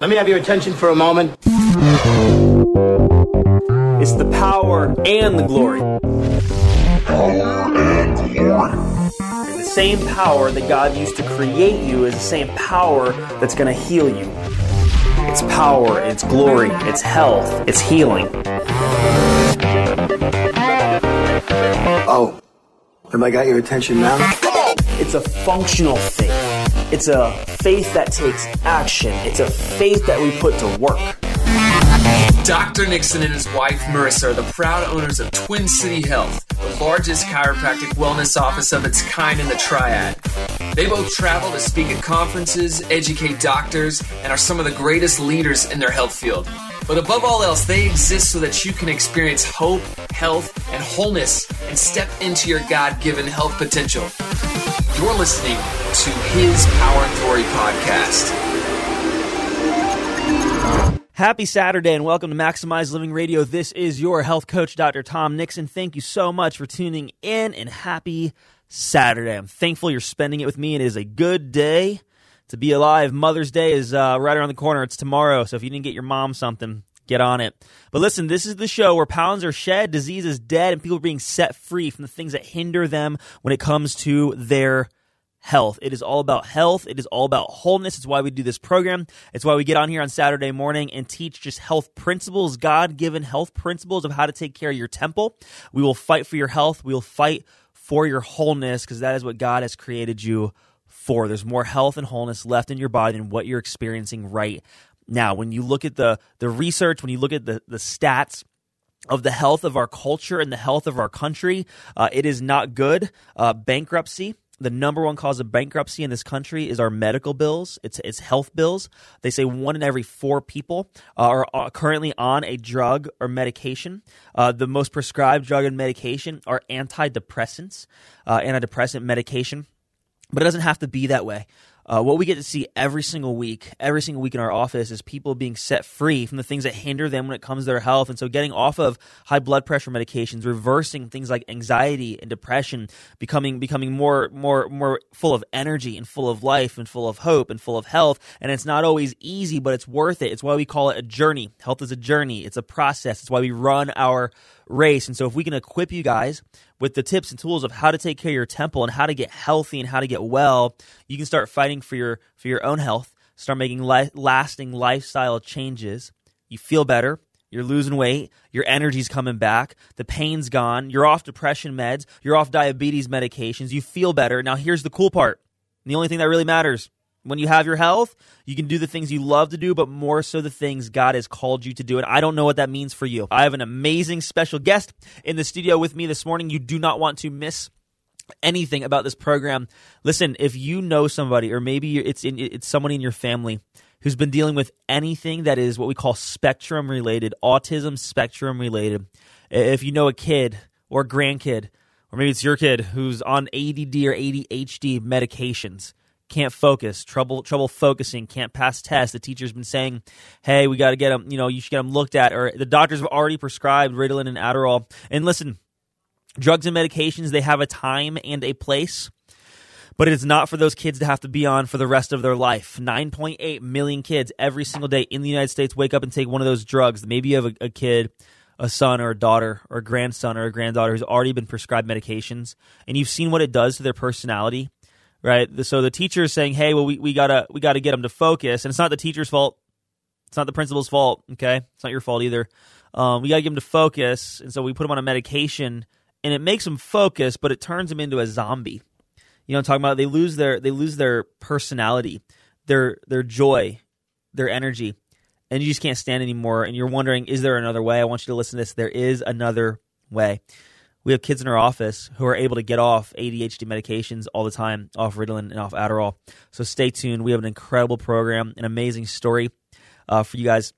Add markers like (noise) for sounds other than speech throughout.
Let me have your attention for a moment. It's the power and the glory. Power and glory. The same power that God used to create you is the same power that's going to heal you. It's power, it's glory, it's health, it's healing. Oh, have I got your attention now? It's a functional faith. It's a faith that takes action. It's a faith that we put to work. Dr. Nixon and his wife Marissa are the proud owners of Twin City Health, the largest chiropractic wellness office of its kind in the Triad. They both travel to speak at conferences, educate doctors, and are some of the greatest leaders in their health field. But above all else, they exist so that you can experience hope, health, and wholeness and step into your God given health potential. You're listening to his Power and Glory podcast. Happy Saturday and welcome to Maximize Living Radio. This is your health coach, Dr. Tom Nixon. Thank you so much for tuning in and happy Saturday. I'm thankful you're spending it with me. It is a good day to be alive. Mother's Day is uh, right around the corner. It's tomorrow. So if you didn't get your mom something, get on it. But listen, this is the show where pounds are shed, disease is dead, and people are being set free from the things that hinder them when it comes to their health. It is all about health. It is all about wholeness. It's why we do this program. It's why we get on here on Saturday morning and teach just health principles, God given health principles of how to take care of your temple. We will fight for your health. We will fight for your wholeness because that is what God has created you for. There's more health and wholeness left in your body than what you're experiencing right now. When you look at the, the research, when you look at the, the stats, of the health of our culture and the health of our country. Uh, it is not good. Uh, bankruptcy the number one cause of bankruptcy in this country is our medical bills. It's it's health bills. They say one in every four people are currently on a drug or medication. Uh, the most prescribed drug and medication are antidepressants, uh, antidepressant medication. But it doesn't have to be that way. Uh, what we get to see every single week, every single week in our office, is people being set free from the things that hinder them when it comes to their health. And so, getting off of high blood pressure medications, reversing things like anxiety and depression, becoming becoming more more more full of energy and full of life and full of hope and full of health. And it's not always easy, but it's worth it. It's why we call it a journey. Health is a journey. It's a process. It's why we run our race. And so, if we can equip you guys with the tips and tools of how to take care of your temple and how to get healthy and how to get well, you can start fighting for your for your own health. Start making li- lasting lifestyle changes. You feel better. You're losing weight. Your energy's coming back. The pain's gone. You're off depression meds. You're off diabetes medications. You feel better. Now, here's the cool part. The only thing that really matters when you have your health, you can do the things you love to do, but more so the things God has called you to do. And I don't know what that means for you. I have an amazing special guest in the studio with me this morning. You do not want to miss anything about this program. Listen, if you know somebody, or maybe it's in, it's someone in your family who's been dealing with anything that is what we call spectrum related, autism spectrum related. If you know a kid or grandkid, or maybe it's your kid who's on ADD or ADHD medications can't focus, trouble trouble focusing, can't pass tests. The teacher's been saying, "Hey, we got to get them. You know, you should get them looked at." Or the doctors have already prescribed Ritalin and Adderall. And listen, drugs and medications they have a time and a place. But it is not for those kids to have to be on for the rest of their life. 9.8 million kids every single day in the United States wake up and take one of those drugs. Maybe you have a, a kid a son or a daughter or a grandson or a granddaughter who's already been prescribed medications and you've seen what it does to their personality right? So the teacher is saying, "Hey, well, we, we gotta we gotta get them to focus," and it's not the teacher's fault. It's not the principal's fault. Okay, it's not your fault either. Um, we gotta get them to focus, and so we put them on a medication, and it makes them focus, but it turns them into a zombie. You know, I'm talking about they lose their they lose their personality, their their joy, their energy, and you just can't stand anymore. And you're wondering, is there another way? I want you to listen to this. There is another way we have kids in our office who are able to get off ADHD medications all the time, off Ritalin and off Adderall. So stay tuned. We have an incredible program, an amazing story uh, for you guys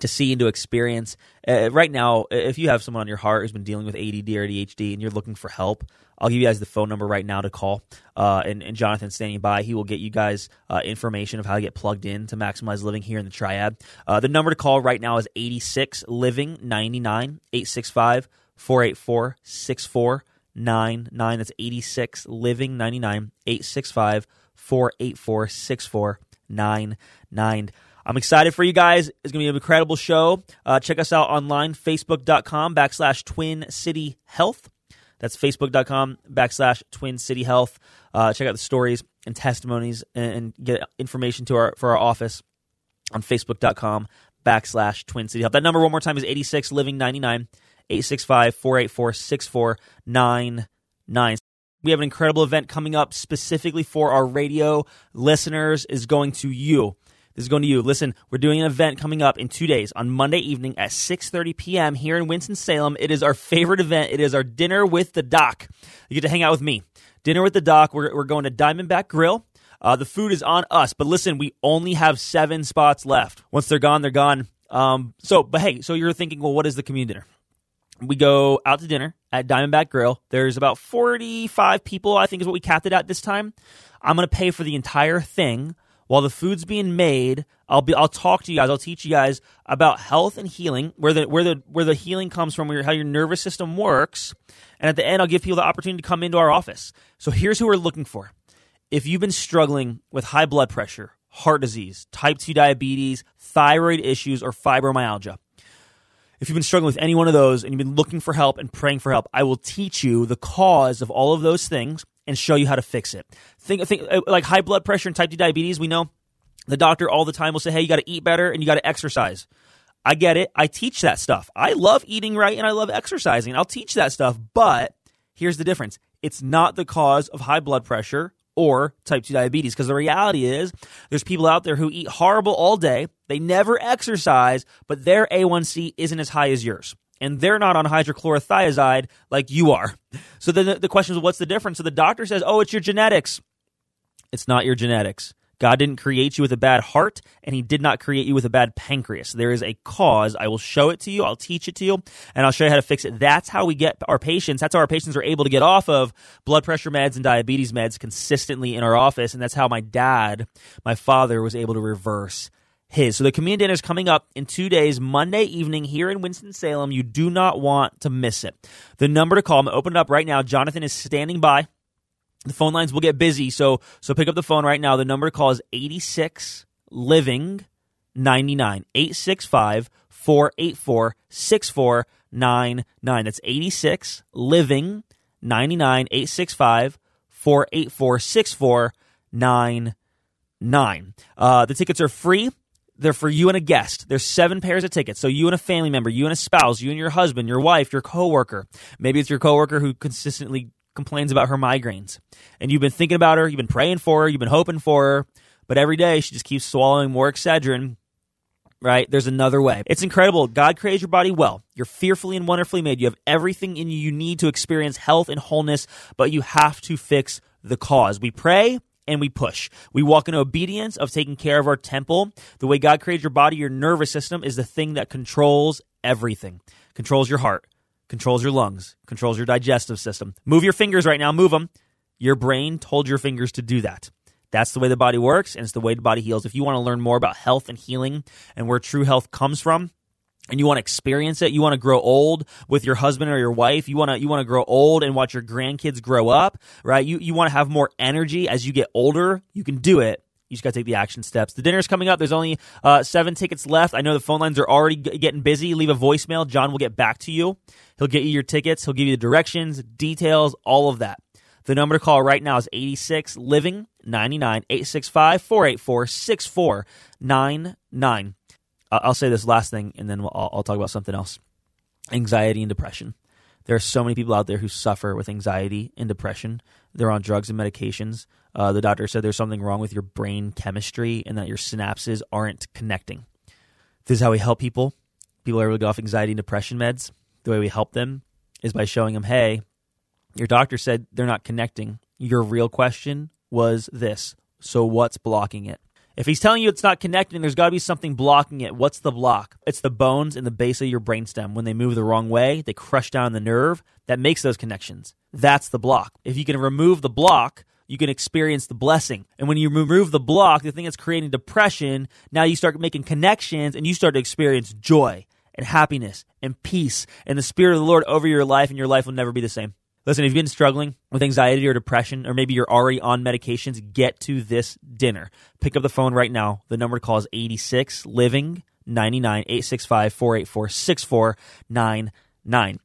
to see and to experience. Uh, right now, if you have someone on your heart who's been dealing with ADD or ADHD and you're looking for help, I'll give you guys the phone number right now to call. Uh, and, and Jonathan's standing by. He will get you guys uh, information of how to get plugged in to maximize living here in the triad. Uh, the number to call right now is 86 Living 99 865 484 6499. That's 86 Living 99 865 484 6499. I'm excited for you guys. It's going to be an incredible show. Uh, check us out online, facebook.com backslash Twin City Health. That's facebook.com backslash Twin City Health. Uh, check out the stories and testimonies and, and get information to our for our office on facebook.com backslash Twin City Health. That number one more time is 86 Living 99 865 484 6499. We have an incredible event coming up specifically for our radio listeners is going to you. This is going to you. Listen, we're doing an event coming up in two days on Monday evening at 6.30 p.m. here in Winston-Salem. It is our favorite event. It is our Dinner with the Doc. You get to hang out with me. Dinner with the Doc. We're, we're going to Diamondback Grill. Uh, the food is on us, but listen, we only have seven spots left. Once they're gone, they're gone. Um, so, but hey, so you're thinking, well, what is the community dinner? We go out to dinner at Diamondback Grill. There's about 45 people, I think is what we capped it at this time. I'm going to pay for the entire thing while the food's being made. I'll be I'll talk to you guys. I'll teach you guys about health and healing, where the where the where the healing comes from, where, how your nervous system works. And at the end, I'll give people the opportunity to come into our office. So here's who we're looking for. If you've been struggling with high blood pressure, heart disease, type 2 diabetes, thyroid issues, or fibromyalgia, if you've been struggling with any one of those and you've been looking for help and praying for help, I will teach you the cause of all of those things and show you how to fix it. Think, think uh, like high blood pressure and type 2 diabetes, we know the doctor all the time will say, hey, you got to eat better and you got to exercise. I get it. I teach that stuff. I love eating right and I love exercising. I'll teach that stuff. But here's the difference it's not the cause of high blood pressure or type 2 diabetes. Because the reality is, there's people out there who eat horrible all day, they never exercise, but their A1C isn't as high as yours. And they're not on hydrochlorothiazide like you are. So then the, question is, what's the difference? So the doctor says, oh, it's your genetics. It's not your genetics. God didn't create you with a bad heart, and He did not create you with a bad pancreas. There is a cause. I will show it to you. I'll teach it to you, and I'll show you how to fix it. That's how we get our patients. That's how our patients are able to get off of blood pressure meds and diabetes meds consistently in our office. And that's how my dad, my father, was able to reverse his. So the community dinner is coming up in two days, Monday evening here in Winston-Salem. You do not want to miss it. The number to call, I'm open it up right now. Jonathan is standing by. The phone lines will get busy, so so pick up the phone right now. The number to call is 86 living 99 865 484 6499. That's 86 living 99 865 484 6499. Uh, the tickets are free. They're for you and a guest. There's seven pairs of tickets. So you and a family member, you and a spouse, you and your husband, your wife, your coworker. Maybe it's your coworker who consistently complains about her migraines. And you've been thinking about her, you've been praying for her, you've been hoping for her, but every day she just keeps swallowing more Excedrin. Right? There's another way. It's incredible. God created your body well. You're fearfully and wonderfully made. You have everything in you you need to experience health and wholeness, but you have to fix the cause. We pray and we push. We walk in obedience of taking care of our temple. The way God created your body, your nervous system is the thing that controls everything. Controls your heart, controls your lungs, controls your digestive system. Move your fingers right now, move them. Your brain told your fingers to do that. That's the way the body works, and it's the way the body heals. If you want to learn more about health and healing and where true health comes from, and you want to experience it, you want to grow old with your husband or your wife, you want to you want to grow old and watch your grandkids grow up, right? You you want to have more energy as you get older, you can do it you just got to take the action steps. The dinner's coming up. There's only uh, seven tickets left. I know the phone lines are already g- getting busy. Leave a voicemail. John will get back to you. He'll get you your tickets. He'll give you the directions, details, all of that. The number to call right now is 86 Living 99 865 484 6499. I'll say this last thing and then I'll, I'll talk about something else anxiety and depression. There are so many people out there who suffer with anxiety and depression. They're on drugs and medications. Uh, the doctor said there's something wrong with your brain chemistry and that your synapses aren't connecting. This is how we help people. People are able to go off anxiety and depression meds. The way we help them is by showing them, hey, your doctor said they're not connecting. Your real question was this. So what's blocking it? If he's telling you it's not connecting, there's got to be something blocking it. What's the block? It's the bones in the base of your brainstem. When they move the wrong way, they crush down the nerve that makes those connections. That's the block. If you can remove the block, you can experience the blessing. And when you remove the block, the thing that's creating depression, now you start making connections and you start to experience joy and happiness and peace and the Spirit of the Lord over your life, and your life will never be the same. Listen, if you've been struggling with anxiety or depression, or maybe you're already on medications, get to this dinner. Pick up the phone right now. The number to call is 86 Living 99 865 484 6499.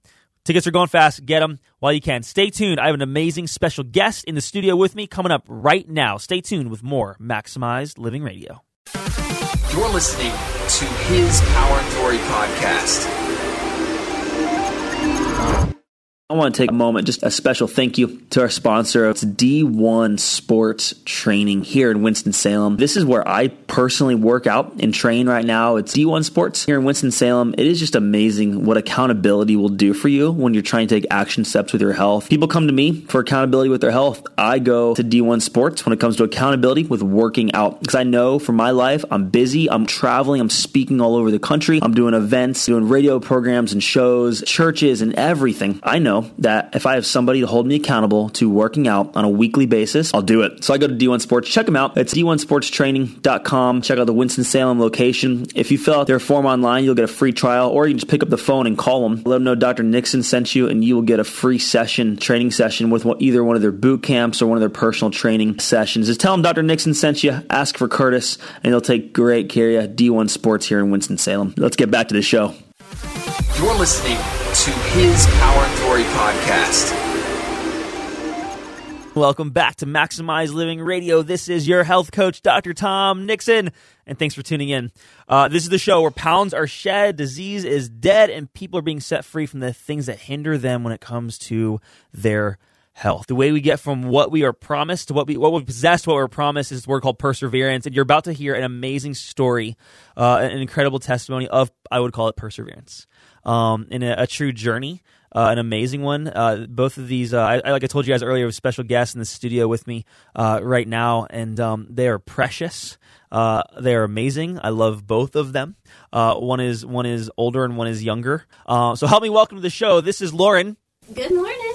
Tickets are going fast. Get them while you can. Stay tuned. I have an amazing special guest in the studio with me coming up right now. Stay tuned with more Maximized Living Radio. You're listening to his Power and Glory podcast. I want to take a moment, just a special thank you to our sponsor. It's D1 Sports Training here in Winston-Salem. This is where I personally work out and train right now. It's D1 Sports here in Winston-Salem. It is just amazing what accountability will do for you when you're trying to take action steps with your health. People come to me for accountability with their health. I go to D1 Sports when it comes to accountability with working out because I know for my life, I'm busy, I'm traveling, I'm speaking all over the country, I'm doing events, doing radio programs and shows, churches, and everything. I know that if I have somebody to hold me accountable to working out on a weekly basis, I'll do it. So I go to D1 Sports, check them out. It's d1sportstraining.com. Check out the Winston-Salem location. If you fill out their form online, you'll get a free trial, or you can just pick up the phone and call them. Let them know Dr. Nixon sent you, and you will get a free session, training session with either one of their boot camps or one of their personal training sessions. Just tell them Dr. Nixon sent you, ask for Curtis, and they'll take great care of you. D1 Sports here in Winston-Salem. Let's get back to the show. You're listening to his Power and Glory podcast. Welcome back to Maximize Living Radio. This is your health coach, Dr. Tom Nixon, and thanks for tuning in. Uh, this is the show where pounds are shed, disease is dead, and people are being set free from the things that hinder them when it comes to their health. The way we get from what we are promised to what we what we possess, what we're promised, is a word called perseverance. And you're about to hear an amazing story, uh, an incredible testimony of I would call it perseverance, um, in a, a true journey. Uh, an amazing one. Uh, both of these, uh, I, like I told you guys earlier, have special guests in the studio with me uh, right now, and um, they are precious. Uh, they are amazing. I love both of them. Uh, one is one is older and one is younger. So help me welcome to the show. This is Lauren. Good morning.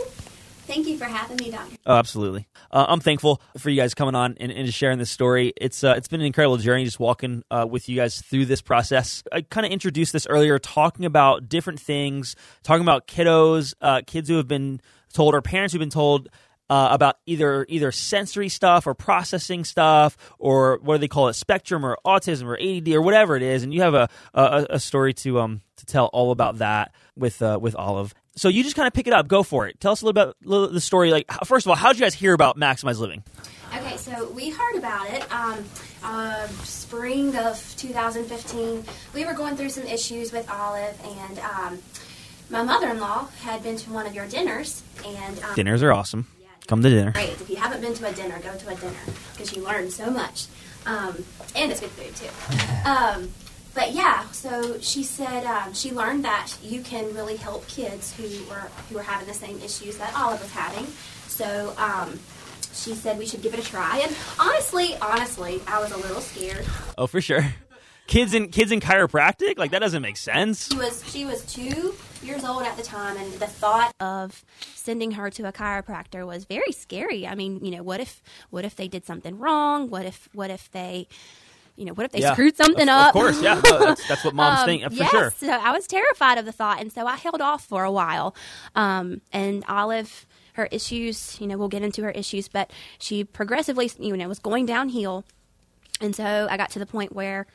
Thank you for having me, Doctor. Oh, absolutely. Uh, I'm thankful for you guys coming on and, and just sharing this story. It's uh, it's been an incredible journey just walking uh, with you guys through this process. I kind of introduced this earlier, talking about different things, talking about kiddos, uh, kids who have been told, or parents who've been told. Uh, about either either sensory stuff or processing stuff or what do they call it spectrum or autism or ADD or whatever it is and you have a a, a story to um to tell all about that with uh, with Olive so you just kind of pick it up. Go for it. Tell us a little bit little, the story. Like first of all how did you guys hear about maximize living? Okay, so we heard about it um, uh, spring of 2015. We were going through some issues with Olive, and um, my mother-in-law had been to one of your dinners, and um, dinners are awesome. Yeah, come to dinner. Great. If you haven't been to a dinner, go to a dinner because you learn so much, um, and it's good food too. But yeah, so she said um, she learned that you can really help kids who were who were having the same issues that Olive was having. So um, she said we should give it a try. And honestly, honestly, I was a little scared. oh for sure kids in kids in chiropractic like that doesn't make sense She was she was two years old at the time, and the thought of sending her to a chiropractor was very scary. I mean, you know, what if what if they did something wrong? What if what if they you know, what if they Yeah. screwed something up? of course yeah No, that's, (laughs) that's what moms Um, think for yes, sure So I was terrified of the thought, and so I held off for a while. Um, and Olive, her issues, you know, we'll get into her issues, but she progressively, you know, was going downhill. And so I got to the point where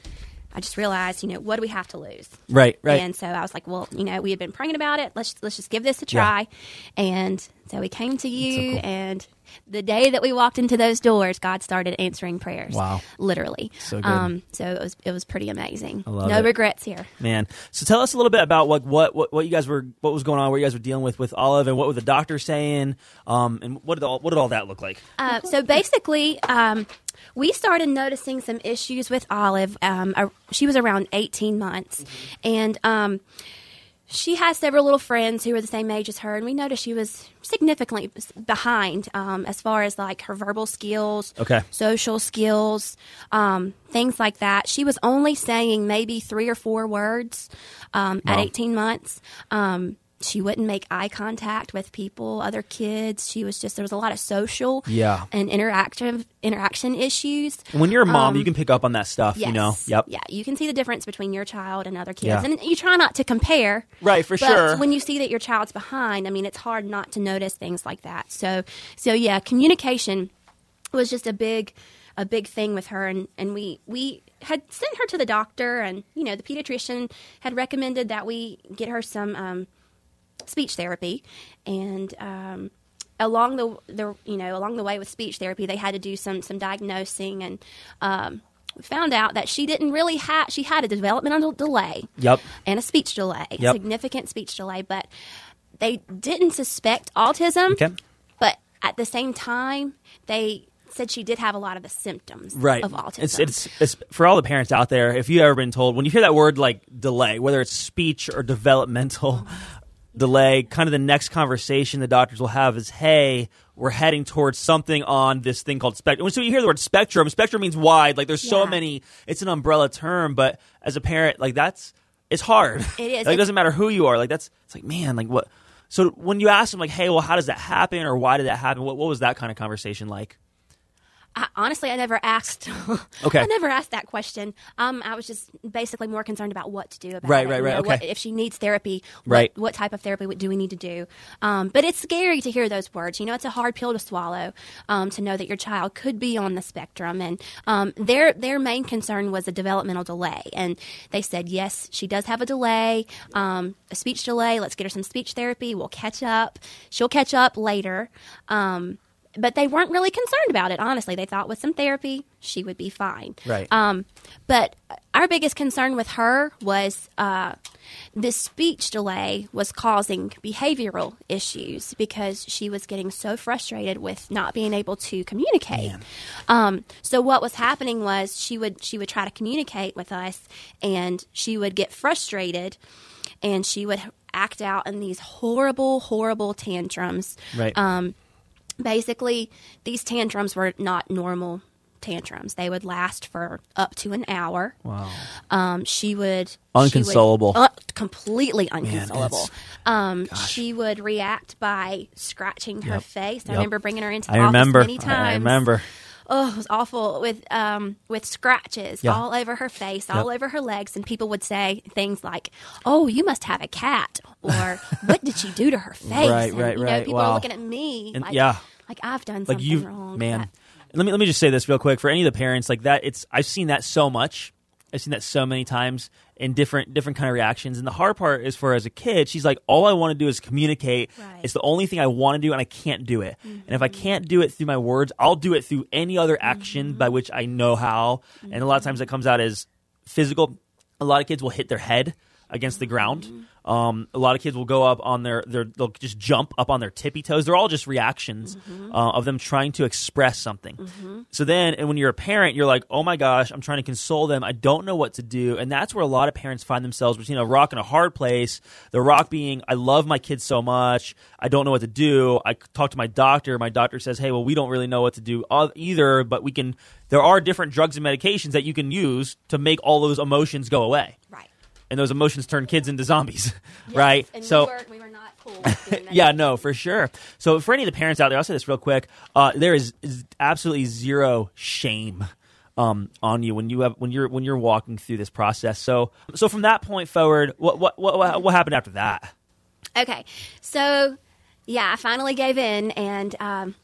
I just realized, you know, what do we have to lose? right right And so I was like, well, you know, we had been praying about it. Let's let's just give this a Yeah. try. And so we came to you, cool. and the day that we walked into those doors, God started answering prayers. Wow. literally. So good. Um, so it was it was pretty amazing. no it. regrets here. man so tell us a little bit about what, what what what you guys were what was going on what you guys were dealing with with olive and what were the doctors saying um and what did all what did all that look like Uh, so basically, um, we started noticing some issues with Olive. Um, she was around 18 months, and um, she has several little friends who were the same age as her, and we noticed she was significantly behind um, as far as like her verbal skills, Okay. social skills, um, things like that. She was only saying maybe three or four words um, at 18 months. Um, she wouldn't make eye contact with people, other kids. She was just there was a lot of social Yeah. and interactive interaction issues. When you're a mom, Um, you can pick up on that stuff, you know? Yep. Yeah, you can see the difference between your child and other kids, Yeah. and you try not to compare. Right, for but sure. When you see that your child's behind, I mean, it's hard not to notice things like that. So, so yeah, communication was just a big, a big thing with her, and and we we had sent her to the doctor, and you know, the pediatrician had recommended that we get her some um, speech therapy, and. Um, Along the, the you know along the way with speech therapy, they had to do some some diagnosing and um, found out that she didn't really have she had a developmental delay Yep. and a speech delay, Yep. significant speech delay, but they didn't suspect autism. Okay. But at the same time, they said she did have a lot of the symptoms right of autism. It's, it's it's for all the parents out there. If you ever been told when you hear that word like delay, whether it's speech or developmental delay, kind of the next conversation the doctors will have is, "Hey, we're heading towards something on this thing called spectrum." So you hear the word spectrum, spectrum means wide. Like there's so many. It's an umbrella term, but as a parent, like that's it's hard. (laughs) It is. like, it doesn't matter who you are. Like that's it's like man, like what. So when you ask them, like, "Hey, well, how does that happen?" or "Why did that happen?" What, what was that kind of conversation like? I, honestly, I never asked. (laughs) Okay. I never asked that question. Um, I was just basically more concerned about what to do about Right, it. right, right, what- okay. if she needs therapy, what, Right. what type of therapy do we need to do? Um, but it's scary to hear those words. You know, it's a hard pill to swallow um, to know that your child could be on the spectrum. And um, their their main concern was a developmental delay, and they said yes, she does have a delay, um, a speech delay. Let's get her some speech therapy. We'll catch up. She'll catch up later. Um, but they weren't really concerned about it. Honestly, they thought with some therapy she would be fine. Right. Um, but our biggest concern with her was uh, this speech delay was causing behavioral issues because she was getting so frustrated with not being able to communicate. Um, so what was happening was she would she would try to communicate with us, and she would get frustrated, and she would act out in these horrible, horrible tantrums Right. um, basically these tantrums were not normal tantrums they would last for up to an hour Wow. um, she would Unconsolable. she would, uh, completely unconsolable it's- um, she would react by scratching her Yep. face i Yep. remember bringing her into the I office remember. many times I remember. Oh, it was awful with um with scratches Yeah. all over her face, all Yep. over her legs, and people would say things like, "Oh, you must have a cat," or (laughs) "What did she do to her face?" Right, and, right, you know, right. people Wow. are looking at me And- like, yeah. like I've done like something you wrong. man let me let me just say this real quick for any of the parents like that it's i've seen that so much i've seen that so many times in different different kind of reactions and the hard part is for as a kid she's like all i want to do is communicate Right. it's the only thing i want to do and i can't do it and if i Mm-hmm. can't do it through my words i'll do it through any other action Mm-hmm. by which i know how and a lot of times it comes out as physical a lot of kids will hit their head against the ground. Mm-hmm. Um, a lot of kids will go up on their, their they'll just jump up on their tippy toes. They're all just reactions Mm-hmm. uh, of them trying to express something. So then, and when you're a parent, you're like, oh my gosh, I'm trying to console them. I don't know what to do, and that's where a lot of parents find themselves between a rock and a hard place. The rock being, I love my kids so much, I don't know what to do. I talk to my doctor. My doctor says, hey, well, we don't really know what to do uh, either, but we can. There are different drugs and medications that you can use to make all those emotions go away right. And those emotions turn kids into zombies, (laughs) right? And so we were, we were not cool. (laughs) yeah, no, for sure. So for any of the parents out there, I'll say this real quick: uh, there is, is absolutely zero shame um, on you when you have when you're when you're walking through this process. So so from that point forward, what what what, what, what happened after that? Okay, so yeah, I finally gave in, and um,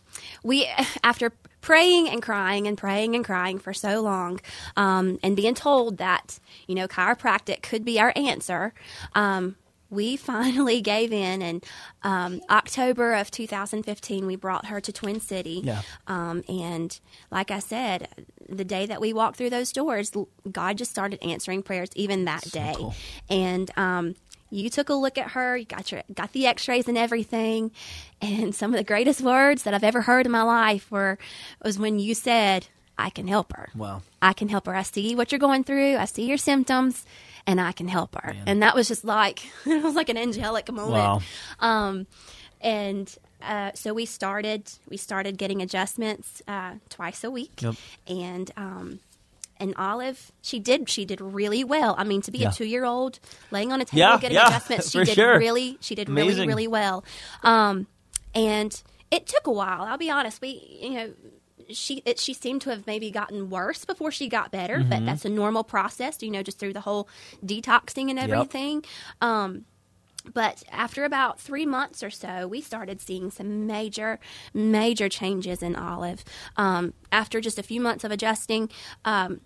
we, (laughs) after praying and crying and praying and crying for so long, um, and being told that you know chiropractic could be our answer. Um, we (laughs) finally gave in, and um, October of 2015, we brought her to Twin City. Yeah. Um, and like I said, the day that we walked through those doors, God just started answering prayers even that day. cool. And um, you took a look at her, you got your got the X-rays and everything, and some of the greatest words that I've ever heard in my life were was when you said, "I can help her." Wow. I can help her. I see what you're going through. I see your symptoms, and I can help her. And that was just like (laughs) it was like an angelic moment. Wow. Um, and uh, so we started we started getting adjustments uh, twice a week, Yep. and um, and Olive, she did she did really well. I mean, to be Yeah. a two year old laying on a table Yeah, getting yeah, adjustments, (laughs) she did sure. really she did Amazing. really really well. Um, and it took a while. I'll be honest. We you know she it, she seemed to have maybe gotten worse before she got better, Mm-hmm. but that's a normal process. You know, just through the whole detoxing and everything. Um, but after about three months or so, we started seeing some major, major changes in Olive. Um, after just a few months of adjusting, um,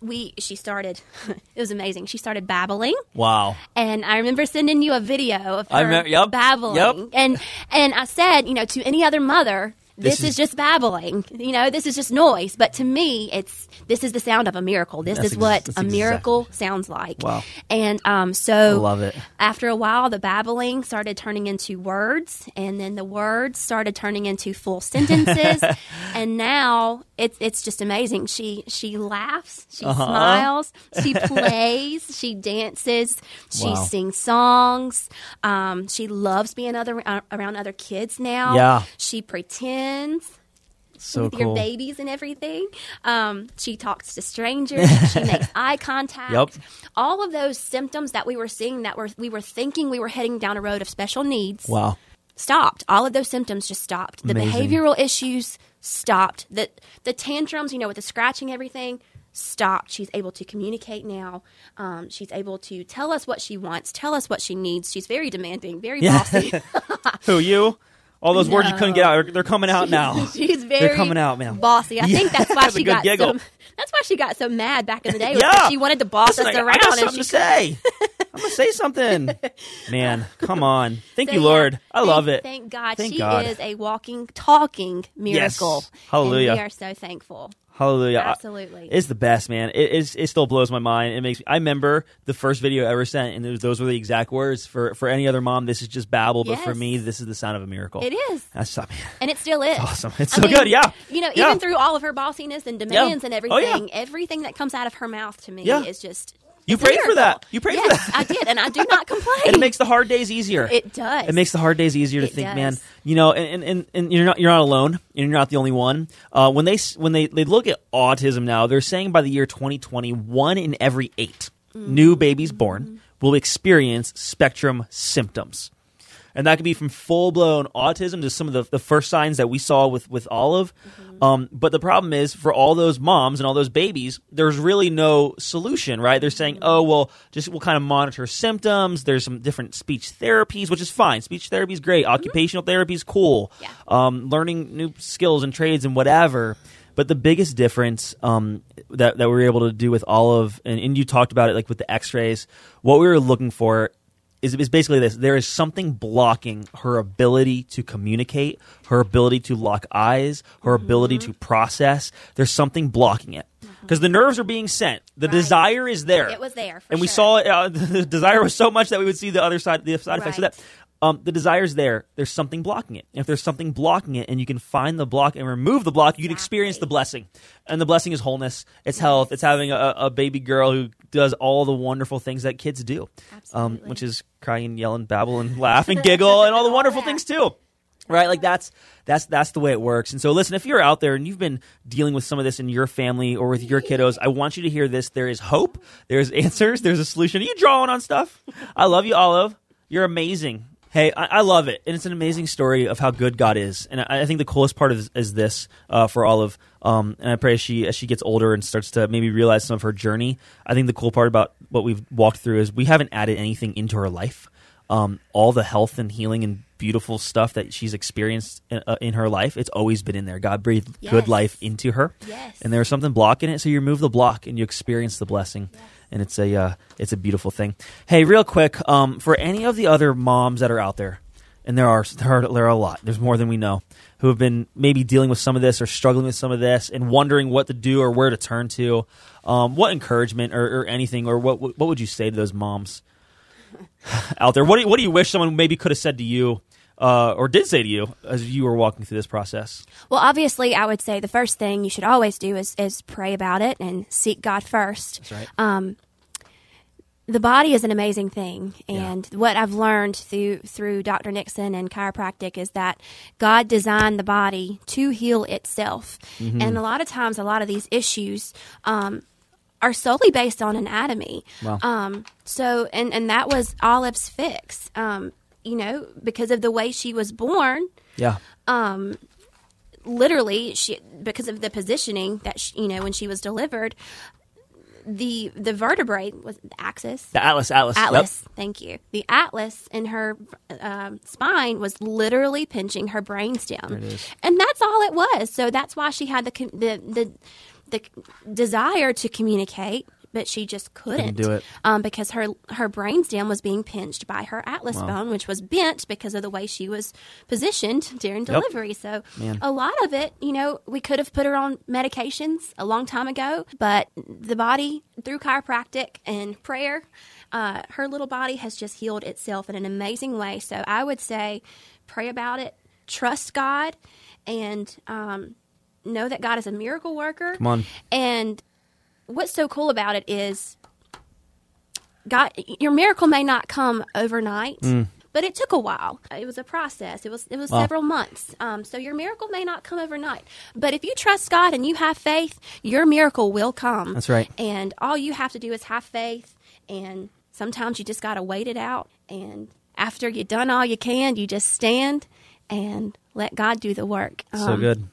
we she started. (laughs) it was amazing. She started babbling, Wow. and I remember sending you a video of her I remember- yep, babbling. yep. And and I said, you know, to any other mother, This this, is- is, just babbling. You know, this is just noise. But to me, it's this is the sound of a miracle. This is ex- what a miracle sounds like. Wow. And um, I so love it. after a while, the babbling started turning into words, and then the words started turning into full sentences. (laughs) and now it's it's just amazing. She she laughs, she Uh-huh. smiles, she (laughs) plays, she dances, she Wow. sings songs. Um, she loves being other uh, around other kids now. Yeah. she pretends So with cool. your babies and everything. Um, she talks to strangers. (laughs) she makes eye contact. Yep. All of those symptoms that we were seeing that were we were thinking we were heading down a road of special needs Wow. Stopped. All of those symptoms just stopped. The Amazing. behavioral issues stopped. The the tantrums, you know, with the scratching, everything stopped. She's able to communicate now. Um, she's able to tell us what she wants, tell us what she needs. She's very demanding, very bossy. (laughs) (laughs) Who you? All those words you couldn't get out, they're coming out now. (laughs) She's very coming out, man. bossy. I Yeah, think that's why that's she got giggle. so. That's why she got so mad back in the day. Yeah. she wanted to boss us I, around, I got and something she to say. I'm gonna say something. (laughs) Man, come on. Thank So, you, yeah, Lord. I thank- love it. Thank God. Thank she God. is a walking, talking miracle. Hallelujah. And we are so thankful. Hallelujah. Absolutely. It's the best, man. It is. It still blows my mind. It makes. Me, I remember the first video I ever sent, and those- those were the exact words for for any other mom. This is just babble, but for me, this is the sound of a miracle. It is. That's I mean, And it still is. awesome. It's I so good, yeah. You know, Yeah. even through all of her bossiness and demands and Oh, everything, yeah. everything that comes out of her mouth to me Yeah. is just. You prayed for that. You prayed for that. I did, and I do not complain. (laughs) and it makes the hard days easier. It does. It makes the hard days easier to It think, does. man. You know, and, and, and you're not you're not alone, and you're not the only one. Uh, when they when they, they look at autism now, they're saying by the year 2020, one in every 8 Mm-hmm. new babies born will experience spectrum symptoms. And that could be from full blown autism to some of the, the first signs that we saw with, with Olive. Mm-hmm. Um, but the problem is for all those moms and all those babies, there's really no solution, right? They're saying, oh, well, just we'll kind of monitor symptoms. There's some different speech therapies, which is fine. Speech therapy is great. Occupational therapy is cool. Yeah. Um, learning new skills and trades and whatever. But the biggest difference um, that, that we were able to do with Olive, and, and you talked about it like with the x rays, what we were looking for is, is basically this there is something blocking her ability to communicate, her ability to lock eyes, her ability Mm-hmm. to process. There's something blocking it. Because the nerves are being sent. The Right. desire is there. It was there, and we sure. saw it. Uh, (laughs) the desire was so much that we would see the other side, the side effects of Right. that. Um, the desire's there. There's something blocking it. If there's something blocking it, and you can find the block and remove the block, you can experience the blessing. And the blessing is wholeness. It's health. It's having a, a baby girl who does all the wonderful things that kids do, um, which is cry and yell and babble and laugh and giggle and all the (laughs) wonderful things too. Right, like that's that's that's the way it works. And so, listen, if you're out there and you've been dealing with some of this in your family or with your kiddos, I want you to hear this. There is hope. There's (laughs) answers. There's a solution. Are you drawing on stuff? I love you, Olive. You're amazing. Hey, I, I love it, and it's an amazing story of how good God is. And I, I think the coolest part is, is this uh, for Olive. Um, and I pray as she as she gets older and starts to maybe realize some of her journey. I think the cool part about what we've walked through is we haven't added anything into her life. Um, all the health and healing and beautiful stuff that she's experienced in, uh, in her life, it's always been in there. God breathed good life into her, Yes. and there's something blocking it. So you remove the block and you experience the blessing, and it's a uh, it's a beautiful thing. Hey, real quick, um, for any of the other moms that are out there, and there are there are there are a lot. There's more than we know who have been maybe dealing with some of this or struggling with some of this and wondering what to do or where to turn to. Um, what encouragement or, or anything or what what would you say to those moms (laughs) out there? What do you, what do you wish someone maybe could have said to you? Uh, or did say to you as you were walking through this process? Well, obviously, I would say the first thing you should always do is, is pray about it and seek God first. That's right. Um, the body is an amazing thing, and what I've learned through through Dr. Nixon and chiropractic is that God designed the body to heal itself, Mm-hmm. and a lot of times, a lot of these issues um, are solely based on anatomy. Wow. Um, so, and and that was Olive's fix. Um, you know, because of the way she was born, Yeah. Um, literally she because of the positioning that she, you know when she was delivered the the vertebrae was the axis. The Atlas, Atlas. Yep. atlas. Thank you. The atlas in her um, spine was literally pinching her brainstem and that's all it was. So that's why she had the the the, the desire to communicate but she just couldn't, do it. um, because her her brainstem was being pinched by her atlas bone, which was bent because of the way she was positioned during delivery. So Man. a lot of it, you know, we could have put her on medications a long time ago, but the body through chiropractic and prayer, uh, her little body has just healed itself in an amazing way. So I would say, pray about it, trust God, and um, know that God is a miracle worker. Come on. And what's so cool about it is God your miracle may not come overnight. But it took a while. It was a process. It was it was Wow. several months. Um, so your miracle may not come overnight. But if you trust God and you have faith, your miracle will come. That's right. And all you have to do is have faith. And sometimes you just got to wait it out. And after you've done all you can, you just stand and let God do the work. So Um, good.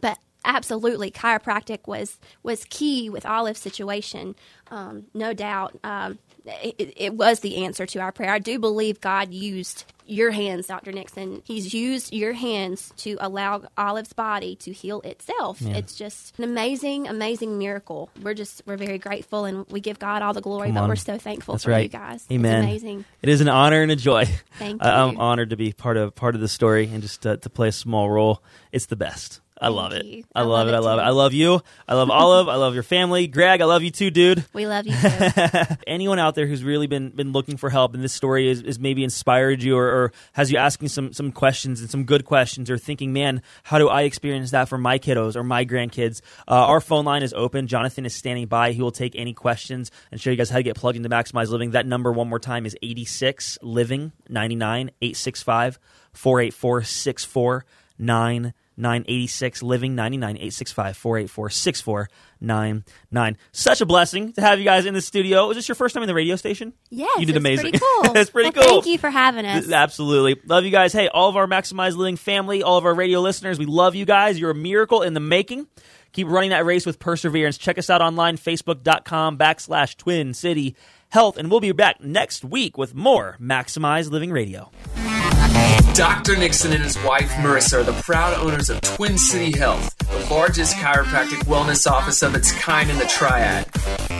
but absolutely. Chiropractic was was key with Olive's situation um, no doubt. Um, it, it was the answer to our prayer. I do believe god used your hands dr nixon. He's used your hands to allow olive's body to heal itself. It's just an amazing amazing miracle. We're just we're very grateful and we give god all the glory but we're so thankful That's for right. you guys Amen. it's amazing. It is an honor and a joy. Thank (laughs) I, I'm honored to be part of part of the story and just uh, to play a small role. It's the best. I love it. I, I love love it. I love it. I love you. I love Olive. I love your family. Greg, I love you too, dude. (laughs) we love you (laughs) too. Anyone out there who's really been been looking for help and this story is, is maybe inspired you or, or has you asking some some questions and some good questions or thinking, man, how do I experience that for my kiddos or my grandkids? Uh, our phone line is open. Jonathan is standing by. He will take any questions and show you guys how to get plugged into Maximize Living. That number one more time is 86 Living 99 865 484 6499. 986 living 99 865 484 6499 such a blessing to have you guys in the studio is this your first time in the radio station yes you did it's amazing pretty cool (laughs) it's pretty Well, cool thank you for having us Absolutely. Love you guys. Hey, all of our Maximize Living family, all of our radio listeners, we love you guys. You're a miracle in the making. Keep running that race with perseverance. Check us out online, facebook.com backslash Twin City Health. And we'll be back next week with more Maximize Living Radio. Dr. Nixon and his wife Marissa are the proud owners of Twin City Health, the largest chiropractic wellness office of its kind in the Triad.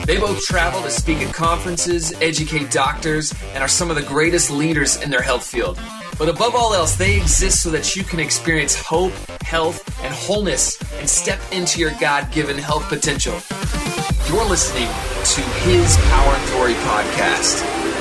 They both travel to speak at conferences, educate doctors, and are some of the greatest leaders in their health field. But above all else, they exist so that you can experience hope, health, and wholeness and step into your God given health potential. You're listening to his Power and Glory podcast.